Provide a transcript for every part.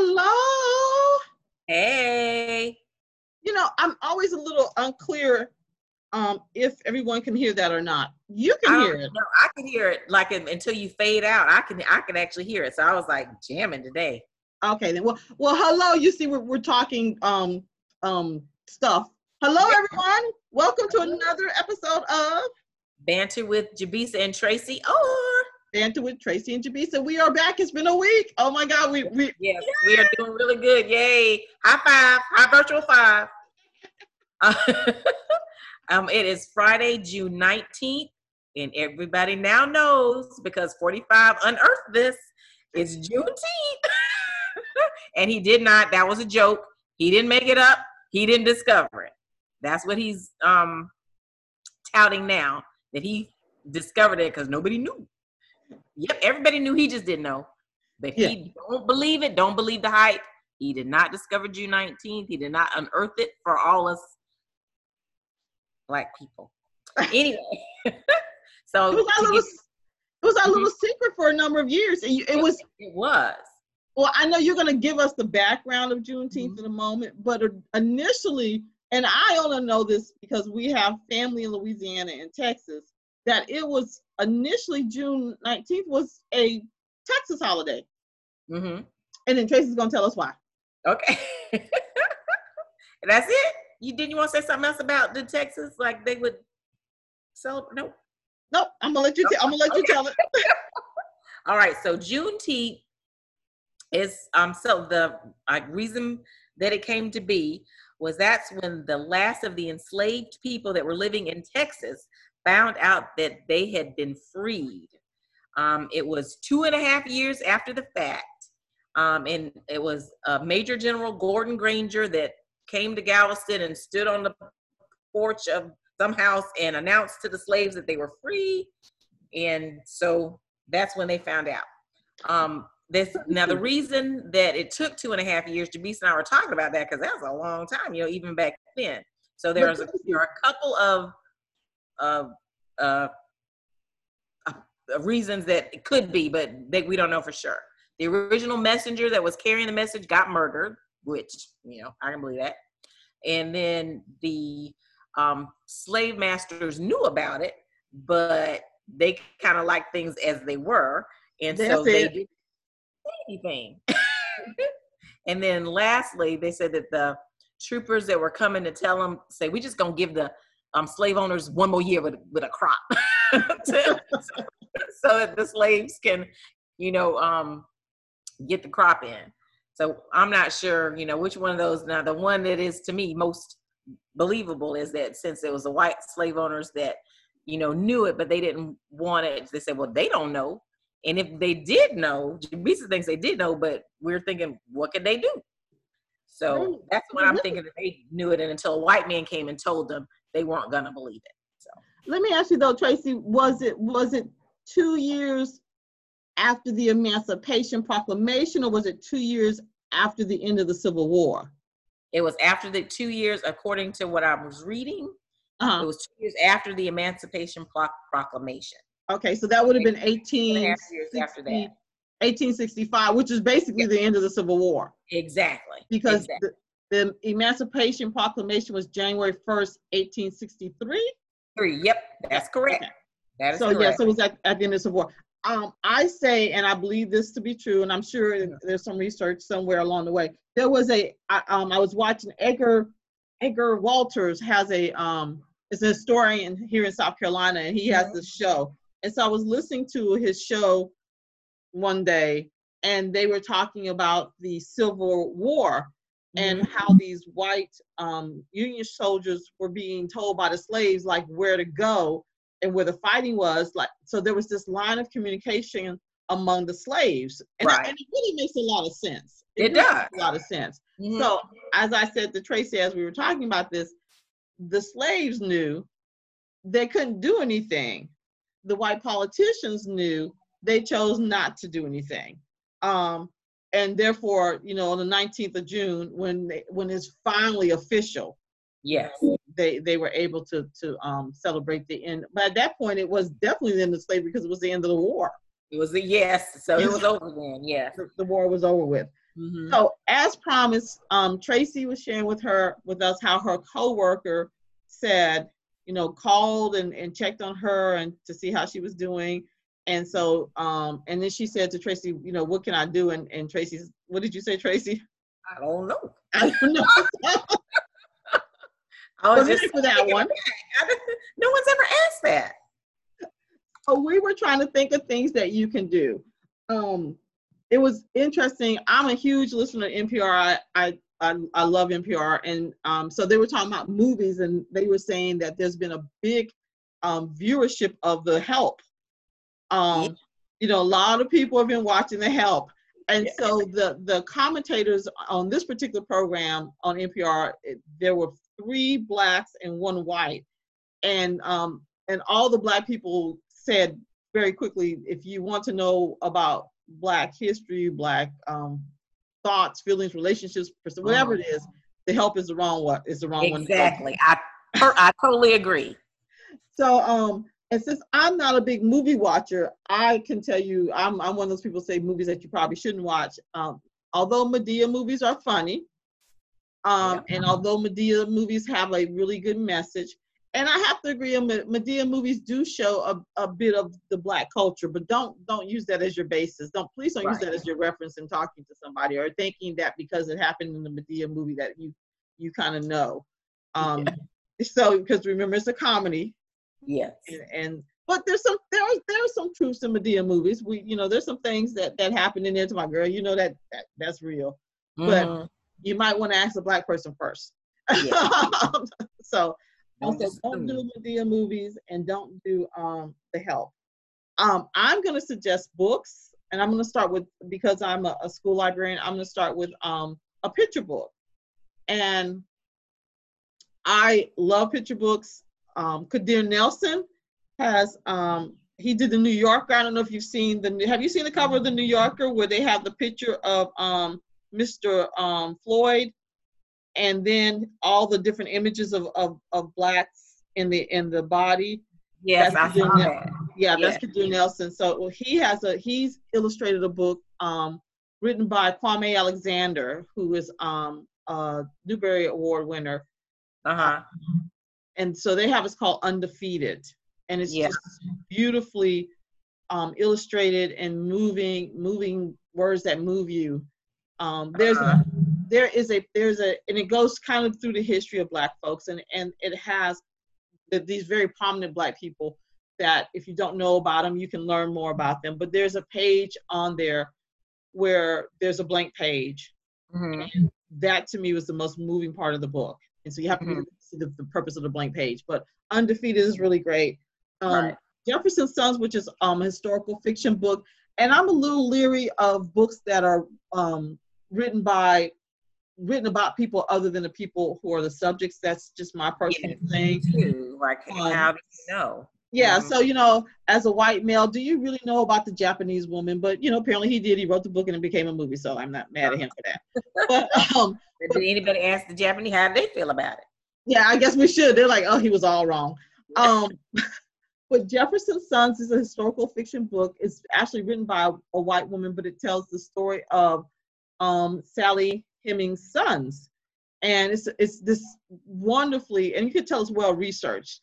Hello. Hey. You know, I'm always a little unclear um, if everyone can hear that or not. You can hear it. No, I can hear it like until you fade out. I can I can actually hear it. So I was like jamming today. Okay, then. Well, well, hello. You see, we're we're talking um um stuff. Hello, everyone. Welcome to another episode of Banter with Jabisa and Tracy. Or Banter with Tracy and Jabisa. We are back. It's been a week. Oh my God, we we yes, we are doing really good. Yay! High five! High virtual five. um, it is Friday, June nineteenth, and everybody now knows because forty-five unearthed this. It's Juneteenth, and he did not. That was a joke. He didn't make it up. He didn't discover it. That's what he's um touting now that he discovered it because nobody knew. Yep, everybody knew. He just didn't know. But Yeah. he don't believe it. Don't believe the hype. He did not discover June 19th. He did not unearth it for all us black people. Anyway, so it was our little it was our Mhm. little secret for a number of years. And you, it was it was well. I know you're going to give us the background of Juneteenth Mhm. in a moment, but initially, and I only know this because we have family in Louisiana and Texas. That it was initially June 19th was a Texas holiday, hmm and then Tracy's to tell us why. okay. That's it. You didn't you want to say something else about the Texas? Like they would celebrate? Nope. Nope, I'm gonna let you. i I'm gonna let you Okay. tell it. All right, so Juneteenth is um so the uh, reason that it came to be was that's when the last of the enslaved people that were living in Texas found out that they had been freed. Um, it was two and a half years after the fact, um, and it was uh, Major General Gordon Granger that came to Galveston and stood on the porch of some house and announced to the slaves that they were free. And so that's when they found out. Um, this now the reason that it took two and a half years, Jabisa and I were talking about that because that was a long time, you know, even back then. So there's a, there are a couple of of uh, uh, reasons that it could be, but they, we don't know for sure. The original messenger that was carrying the message got murdered, which you know I can believe that. And then the um, slave masters knew about it, but they kind of liked things as they were, and so they it. didn't say anything. and then lastly, they said that the troopers that were coming to tell them say, "We just gonna give the um, slave owners one more year with with a crop, to- so that the slaves can, you know, um, get the crop in." So I'm not sure, you know, which one of those. Now, the one that is to me most believable is that since it was the white slave owners that, you know, knew it, but they didn't want it. They said, well, they don't know. And if they did know, Jabisa thinks they did know, but we're thinking, what could they do? So that's what I'm thinking that they knew it. And until a white man came and told them, they weren't going to believe it. So Let me ask you though, Tracy, was it was it two years after the Emancipation Proclamation, or was it two years after the end of the Civil War? it was after the two years, according to what I was reading, it Uh-huh. was two years after the Emancipation Proclamation. Okay, so that would have been Two and a 1860 half years after that. 1865, which is basically the end of the Civil War, Exactly. because Exactly. The, Emancipation Proclamation was January 1st, 1863. Three. Yep, that's correct. Okay. That is So correct. yes, it was at, at the end of the Civil War. Um, I say, and I believe this to be true, and I'm sure there's some research somewhere along the way. There was a, I, um, I was watching Edgar, Edgar Walters has a, um, is a historian here in South Carolina, and he has Mhm. this show. And so I was listening to his show one day, and they were talking about the Civil War and Mhm. how these white um, Union soldiers were being told by the slaves like where to go and where the fighting was. Like so, there was this line of communication among the slaves, and, Right. and it really makes a lot of sense. It really does. makes a lot of sense. Mhm. So, as I said to Tracy as we were talking about this, the slaves knew they couldn't do anything. The white politicians knew they chose not to do anything. Um, and therefore, you know, on the 19th of June, when they, when it's finally official, yes. they they were able to to um, celebrate the end. But at that point, it was definitely the end of slavery because it was the end of the war. It was a yes. So it was over then. Yes. The, the war was over with. Mm-hmm. So as promised, um, Tracy was sharing with her with us how her coworker said, you know, called and, and checked on her and to see how she was doing. And so, um, and then she said to Tracy, you know, what can I do? And and Tracy's, what did you say, Tracy? I don't know. I don't know. I was just for that one. no one's ever asked that. So we were trying to think of things that you can do. Um, it was interesting. I'm a huge listener to NPR. I I I, I love NPR, and um, so they were talking about movies, and they were saying that there's been a big um, viewership of The Help. Um, yeah. You know, a lot of people have been watching The Help, and yeah. so the the commentators on this particular program on NPR, it, there were three blacks and one white, and um, and all the black people said very quickly, if you want to know about black history, black um, thoughts, feelings, relationships, whatever it is, the help is the wrong one. Is the wrong exactly. one. Exactly. I I totally agree. So um, and since I'm not a big movie watcher, I can tell you I'm I'm one of those people say movies that you probably shouldn't watch. Um, although Madea movies are funny, um, yeah. and although Madea movies have a really good message, and I have to agree, Madea movies do show a, a bit of the black culture, but don't don't use that as your basis. Don't please don't right. use that as your reference in talking to somebody or thinking that because it happened in the Madea movie that you you kind of know. Um, yeah. So because remember it's a comedy. Yes. And, and but there's some there are there are some truths in Madea movies. We you know there's some things that that happen in there to my girl. You know that, that that's real, mm-hmm. but you might want to ask a black person first. Yeah. so also, don't do Madea movies and don't do um, The Help. Um, I'm going to suggest books, and I'm going to start with because I'm a, a school librarian. I'm going to start with um, a picture book, and I love picture books. Um, Kadir Nelson has um, he did the New Yorker. I don't know if you've seen the. Have you seen the cover of the New Yorker where they have the picture of um, Mr. Um, Floyd and then all the different images of, of, of blacks in the in the body. Yes, that's I saw that. Yeah, that's Kadir Nelson. So well, he has a he's illustrated a book um, written by Kwame Alexander, who is um, a Newbery Award winner. Uh-huh. And so they have it's called Undefeated, and it's just beautifully um, illustrated and moving, moving words that move you. Um, there's uh-huh. there is a there's a and it goes kind of through the history of black folks. And and it has the, these very prominent black people that if you don't know about them you can learn more about them. But there's a page on there where there's a blank page. Mm-hmm. that to me was the most moving part of the book. And so you have mm-hmm. to see the, the, purpose of the blank page but undefeated is really great um, right. jefferson's sons which is um, a historical fiction book and i'm a little leery of books that are um, written by written about people other than the people who are the subjects. That's just my personal yeah, thing. Too. Like, um, how do you know? Yeah, mm-hmm. so you know, as a white male, do you really know about the Japanese woman? But you know, apparently he did. He wrote the book and it became a movie, so I'm not mad at him for that. but, um, did anybody ask the Japanese how they feel about it? Yeah, I guess we should. They're like, oh, he was all wrong. Um, but Jefferson's Sons is a historical fiction book. It's actually written by a, white woman, but it tells the story of um, Sally Hemings' sons. And it's it's this wonderfully, and you could tell it's well researched.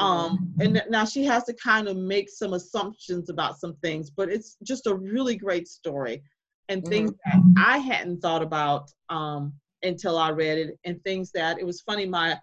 Um, mm-hmm. and now she has to kind of make some assumptions about some things, but it's just a really great story and mm-hmm. things that I hadn't thought about um, until I read it, and things that it was funny. My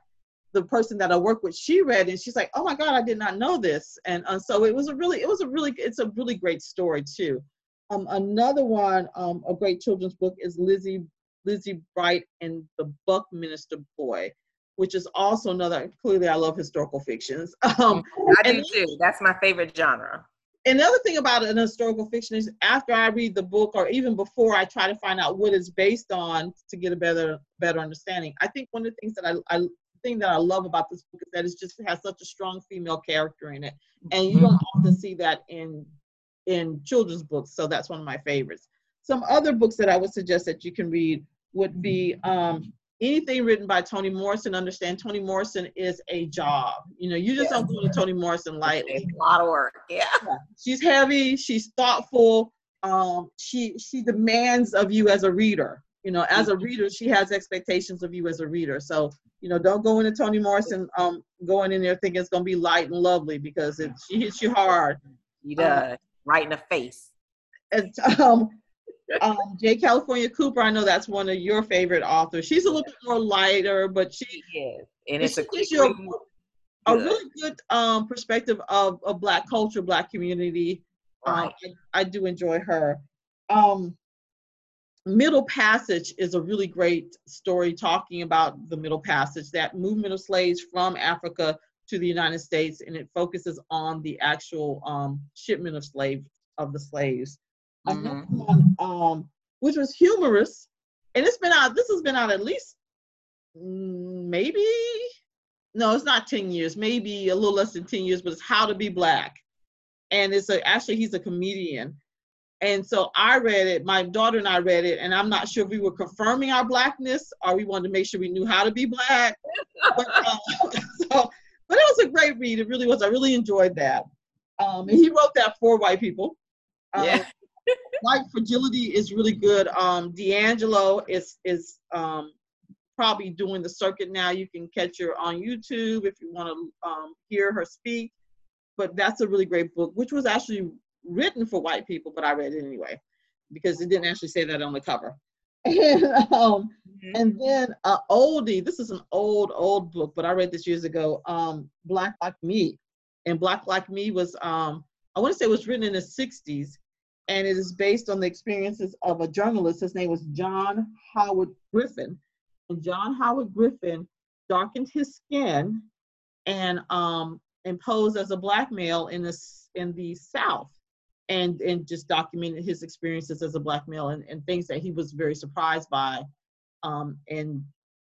the person that I work with, she read and she's like, "Oh my God, I did not know this," and uh, so it was a really, it was a really, it's a really great story too. Um, another one, um, a great children's book is Lizzie Lizzie Bright and the Buckminster Boy, which is also another. Clearly, I love historical fictions. Um, I do too. That's my favorite genre. Another thing about an historical fiction is after I read the book, or even before, I try to find out what it's based on to get a better better understanding. I think one of the things that I, I thing that I love about this book is that it just has such a strong female character in it, and you don't often see that in in children's books. So that's one of my favorites. Some other books that I would suggest that you can read would be um, anything written by Toni Morrison. Understand Toni Morrison is a job. You know, you just yeah. don't go to Toni Morrison lightly. a lot of work. Yeah. yeah. She's heavy. She's thoughtful. um, she she demands of you as a reader. You know, as a reader, she has expectations of you as a reader. So you know, don't go into Toni Morrison um, going in there thinking it's gonna be light and lovely because it, she hits you hard. She does, uh, right in the face. And, um, um, J. California Cooper, I know that's one of your favorite authors. She's a little bit more lighter, but she is, and it's a, gives a, a really good um, perspective of, of Black culture, Black community. Um, right. Um, I, I, do enjoy her. Um, Middle Passage is a really great story talking about the Middle Passage, that movement of slaves from Africa to the United States, and it focuses on the actual um, shipment of slaves of the slaves. Mm-hmm. One, um, which was humorous, and it's been out. This has been out at least mm, maybe no, it's not ten years, maybe a little less than ten years. But it's How to Be Black, and it's a, actually he's a comedian. And so I read it, my daughter and I read it, and I'm not sure if we were confirming our blackness or we wanted to make sure we knew how to be black. but, uh, so, but it was a great read. It really was. I really enjoyed that. Um, and he wrote that for white people. Um, yeah. white fragility is really good. Um, DiAngelo is is um, probably doing the circuit now. You can catch her on YouTube if you want to um, hear her speak. But that's a really great book, which was actually written for white people, but I read it anyway because it didn't actually say that on the cover. And, um, mm-hmm. and then uh, oldie. This is an old, old book, but I read this years ago. Um, Black Like Me, and Black Like Me was um, I want to say it was written in the '60s, and it is based on the experiences of a journalist. His name was John Howard Griffin, and John Howard Griffin darkened his skin and um, imposed as a black male in the in the South and and just documented his experiences as a black male and, and things that he was very surprised by um and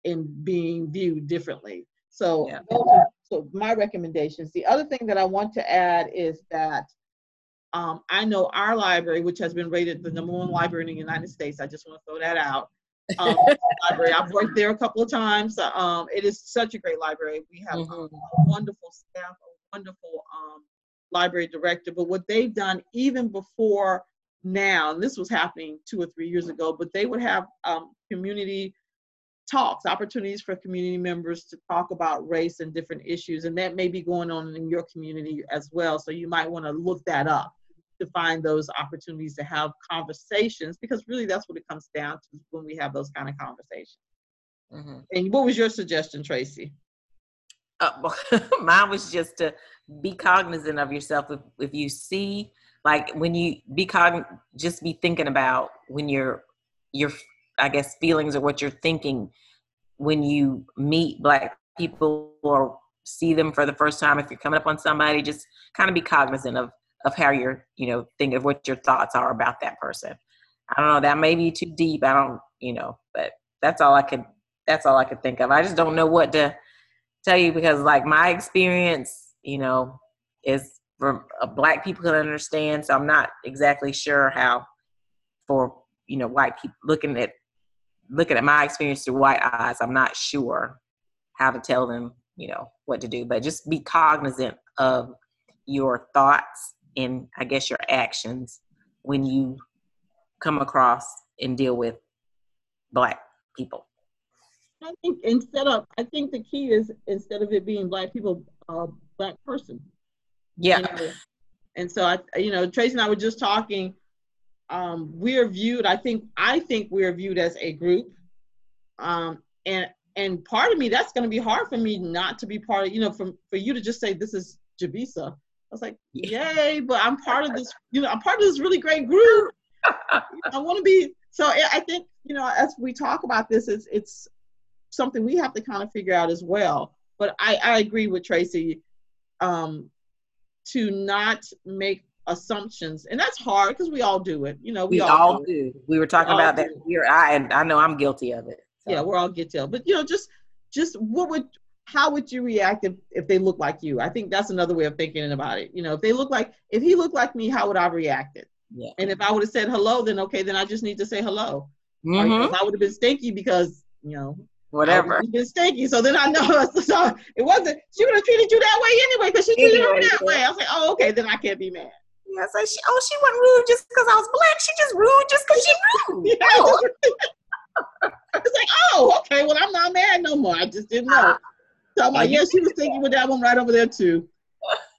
in being viewed differently so yeah. so my recommendations the other thing that i want to add is that um, i know our library which has been rated the number one library in the united states i just want to throw that out um, library i've worked there a couple of times um, it is such a great library we have mm-hmm. a wonderful staff a wonderful um, library director, but what they've done even before now, and this was happening two or three years ago, but they would have um, community talks, opportunities for community members to talk about race and different issues, and that may be going on in your community as well. So you might want to look that up to find those opportunities to have conversations, because really that's what it comes down to when we have those kind of conversations. Mm-hmm. And what was your suggestion, Tracy? Uh, mine was just to be cognizant of yourself. If, if you see, like when you be cogn, just be thinking about when you're, your, I guess, feelings or what you're thinking when you meet black people or see them for the first time. If you're coming up on somebody, just kind of be cognizant of of how you're, you know, think of what your thoughts are about that person. I don't know. That may be too deep. I don't, you know, but that's all I could. That's all I could think of. I just don't know what to tell you because like my experience, you know, is for uh, black people can understand. So I'm not exactly sure how for you know white people looking at looking at my experience through white eyes. I'm not sure how to tell them you know what to do, but just be cognizant of your thoughts and I guess your actions when you come across and deal with black people. I think instead of, I think the key is instead of it being black people, uh, black person. Yeah. You know? And so I, you know, Tracy and I were just talking. Um, we're viewed. I think. I think we're viewed as a group. Um, and and part of me, that's going to be hard for me not to be part of. You know, from for you to just say this is Jabisa. I was like, yay! But I'm part of this. You know, I'm part of this really great group. I want to be. So I think you know, as we talk about this, it's it's something we have to kind of figure out as well. But I, I agree with Tracy um, to not make assumptions, and that's hard because we all do it. You know, we, we all, all do. do. We were talking we about that here. I and I know I'm guilty of it. So. Yeah, we're all guilty of. But you know, just just what would how would you react if, if they look like you? I think that's another way of thinking about it. You know, if they look like if he looked like me, how would I have reacted? Yeah. And if I would have said hello, then okay, then I just need to say hello. Mm-hmm. I would have been stinky because you know whatever. You been stinky. So then I know so it wasn't, she would have treated you that way anyway because she treated anyway, her that yeah. way. I was like, oh, okay, then I can't be mad. Yeah, so she, oh, she wasn't rude just because I was black. She just rude just because she rude. yeah, oh. it's like, oh, okay, well, I'm not mad no more. I just didn't know. Uh, so I'm like, yeah, she was thinking with that one right over there too.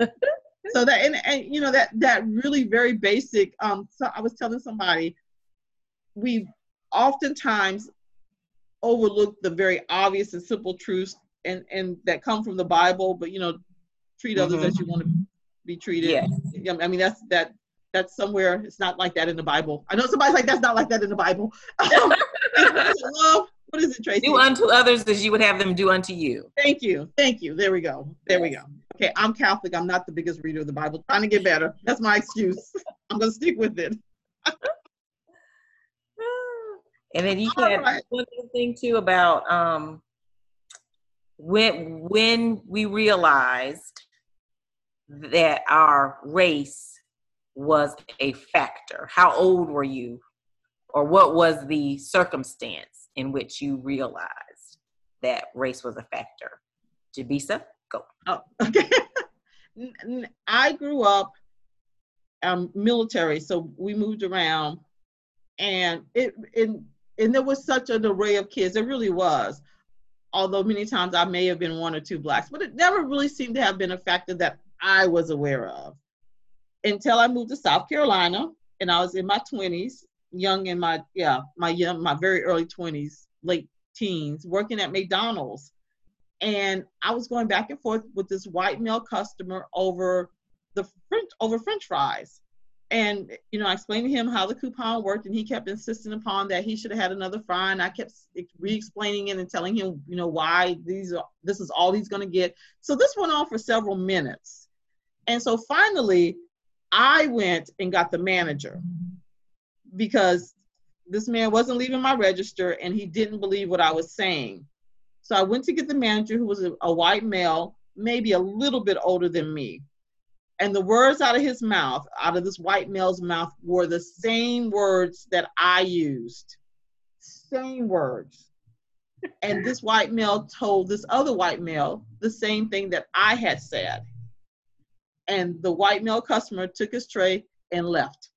so that, and, and you know, that, that really very basic, um, so I was telling somebody, we oftentimes overlook the very obvious and simple truths and and that come from the Bible, but you know, treat others mm-hmm. as you want to be treated. Yeah. I mean that's that that's somewhere it's not like that in the Bible. I know somebody's like that's not like that in the Bible. love what is it, Tracy? Do unto others as you would have them do unto you. Thank you. Thank you. There we go. There we go. Okay, I'm Catholic. I'm not the biggest reader of the Bible. Trying to get better. That's my excuse. I'm going to stick with it. And then you had right. one thing too about um, when when we realized that our race was a factor. How old were you, or what was the circumstance? in which you realized that race was a factor? Jabisa, go. Oh, okay. I grew up um, military, so we moved around, and it and and there was such an array of kids. It really was. Although many times I may have been one or two blacks, but it never really seemed to have been a factor that I was aware of until I moved to South Carolina, and I was in my 20s, young in my yeah my young my very early 20s late teens working at mcdonald's and i was going back and forth with this white male customer over the french over french fries and you know i explained to him how the coupon worked and he kept insisting upon that he should have had another and i kept re-explaining it and telling him you know why these are this is all he's going to get so this went on for several minutes and so finally i went and got the manager because this man wasn't leaving my register and he didn't believe what I was saying. So I went to get the manager who was a, a white male, maybe a little bit older than me. And the words out of his mouth, out of this white male's mouth, were the same words that I used. Same words. and this white male told this other white male the same thing that I had said. And the white male customer took his tray and left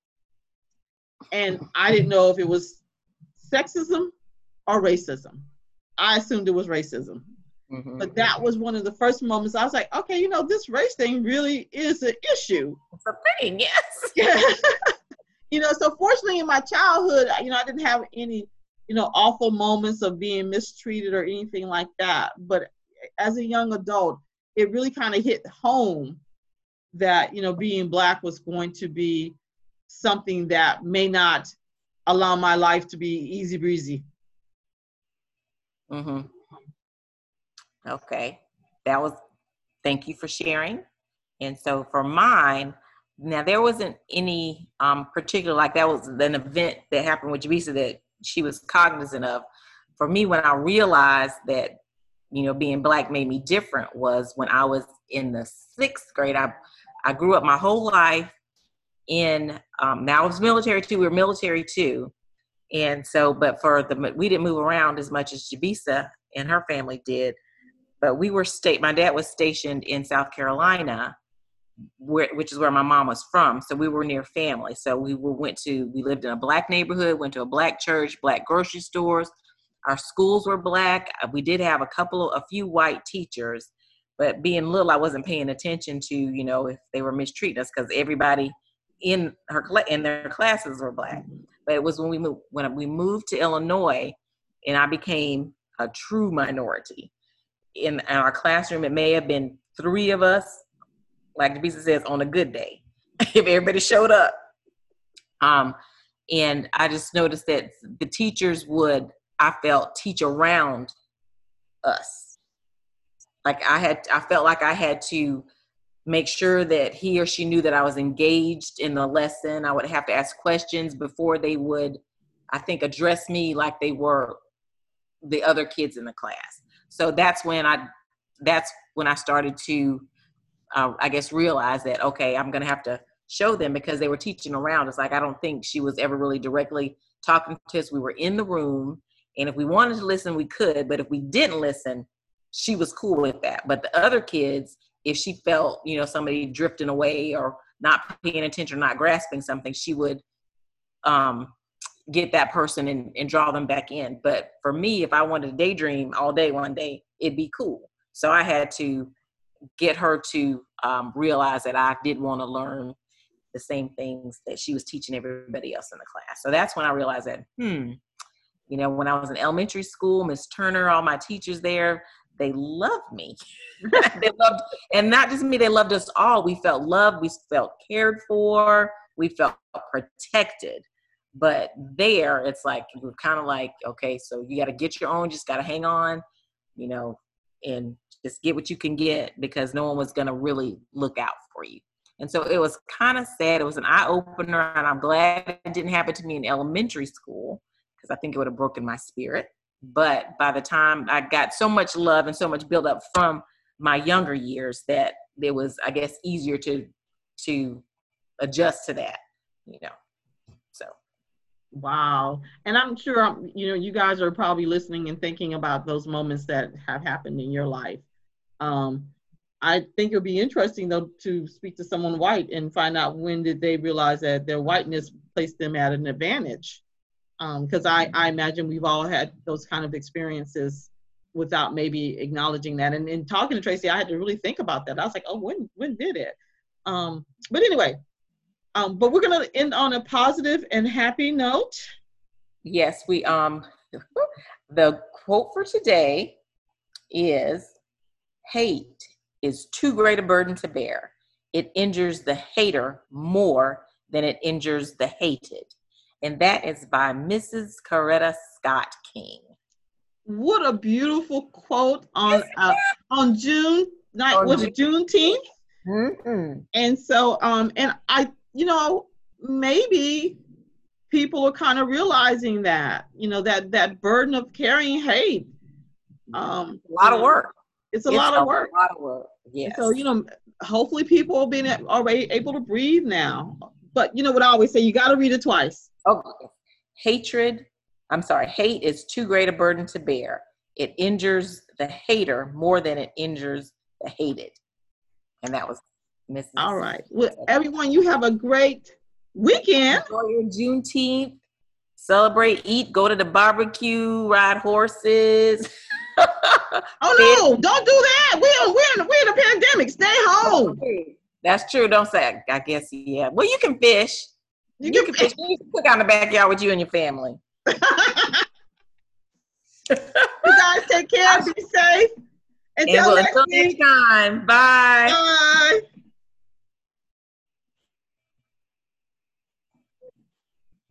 and I didn't know if it was sexism or racism. I assumed it was racism. Mm-hmm. But that was one of the first moments I was like, okay, you know, this race thing really is an issue. It's a thing, yes. you know, so fortunately in my childhood, you know, I didn't have any, you know, awful moments of being mistreated or anything like that. But as a young adult, it really kind of hit home that, you know, being black was going to be something that may not allow my life to be easy breezy. Mm-hmm. Okay. That was, thank you for sharing. And so for mine, now there wasn't any um, particular, like that was an event that happened with Jabisa that she was cognizant of. For me, when I realized that, you know, being black made me different was when I was in the sixth grade. I, I grew up my whole life in um, now was military too. We were military too, and so but for the we didn't move around as much as Jabisa and her family did. But we were state. My dad was stationed in South Carolina, where, which is where my mom was from. So we were near family. So we were, went to we lived in a black neighborhood, went to a black church, black grocery stores. Our schools were black. Uh, we did have a couple, a few white teachers, but being little, I wasn't paying attention to you know if they were mistreating us because everybody in her in their classes were black. But it was when we moved when we moved to Illinois, and I became a true minority. In our classroom, it may have been three of us, like the says, on a good day, if everybody showed up. Um, and I just noticed that the teachers would, I felt, teach around us. Like I had, I felt like I had to make sure that he or she knew that I was engaged in the lesson. I would have to ask questions before they would, I think, address me like they were the other kids in the class. So that's when I, that's when I started to, uh, I guess, realize that okay, I'm gonna have to show them because they were teaching around. It's like I don't think she was ever really directly talking to us. We were in the room, and if we wanted to listen, we could. But if we didn't listen, she was cool with that. But the other kids, if she felt you know somebody drifting away or not paying attention or not grasping something she would um get that person and, and draw them back in. But for me, if I wanted to daydream all day one day, it'd be cool. So I had to get her to um, realize that I did want to learn the same things that she was teaching everybody else in the class. So that's when I realized that, hmm, you know, when I was in elementary school, Miss Turner, all my teachers there, they loved me. they loved, and not just me, they loved us all. We felt loved, we felt cared for, we felt protected. But there, it's like, we're kind of like, okay, so you got to get your own, just got to hang on, you know, and just get what you can get because no one was going to really look out for you. And so it was kind of sad. It was an eye opener, and I'm glad it didn't happen to me in elementary school because I think it would have broken my spirit. But by the time I got so much love and so much build up from my younger years that it was, I guess, easier to to adjust to that, you know. Wow. And I'm sure, um, you know, you guys are probably listening and thinking about those moments that have happened in your life. Um, I think it would be interesting, though, to speak to someone white and find out when did they realize that their whiteness placed them at an advantage. Because um, I, I imagine we've all had those kind of experiences without maybe acknowledging that. And in talking to Tracy, I had to really think about that. I was like, oh, when, when did it? Um, but anyway, um, but we're gonna end on a positive and happy note. Yes, we um the quote for today is hate is too great a burden to bear. It injures the hater more than it injures the hated. And that is by Mrs. Coretta Scott King. What a beautiful quote on uh, on June night was it Juneteenth? Mm-hmm. And so um and I you know, maybe people are kind of realizing that, you know, that that burden of carrying hate. Um, a lot of work. It's a it's lot of work. A lot of work. Yeah. So you know, hopefully people are being already able to breathe now. But you know what I always say: you got to read it twice. Okay. Hatred. I'm sorry. Hate is too great a burden to bear. It injures the hater more than it injures the hated. And that was Mrs. All right. Well, everyone, you have a great weekend. Enjoy your Juneteenth. Celebrate, eat, go to the barbecue, ride horses. oh no! Don't do that. We're we're in, we're in a pandemic. Stay home. That's true. Don't say. I guess yeah. Well, you can fish. You, you can, fish. You can cook out in the backyard with you and your family. you guys take care. Be safe. Until, and next, until next time. Bye. Bye.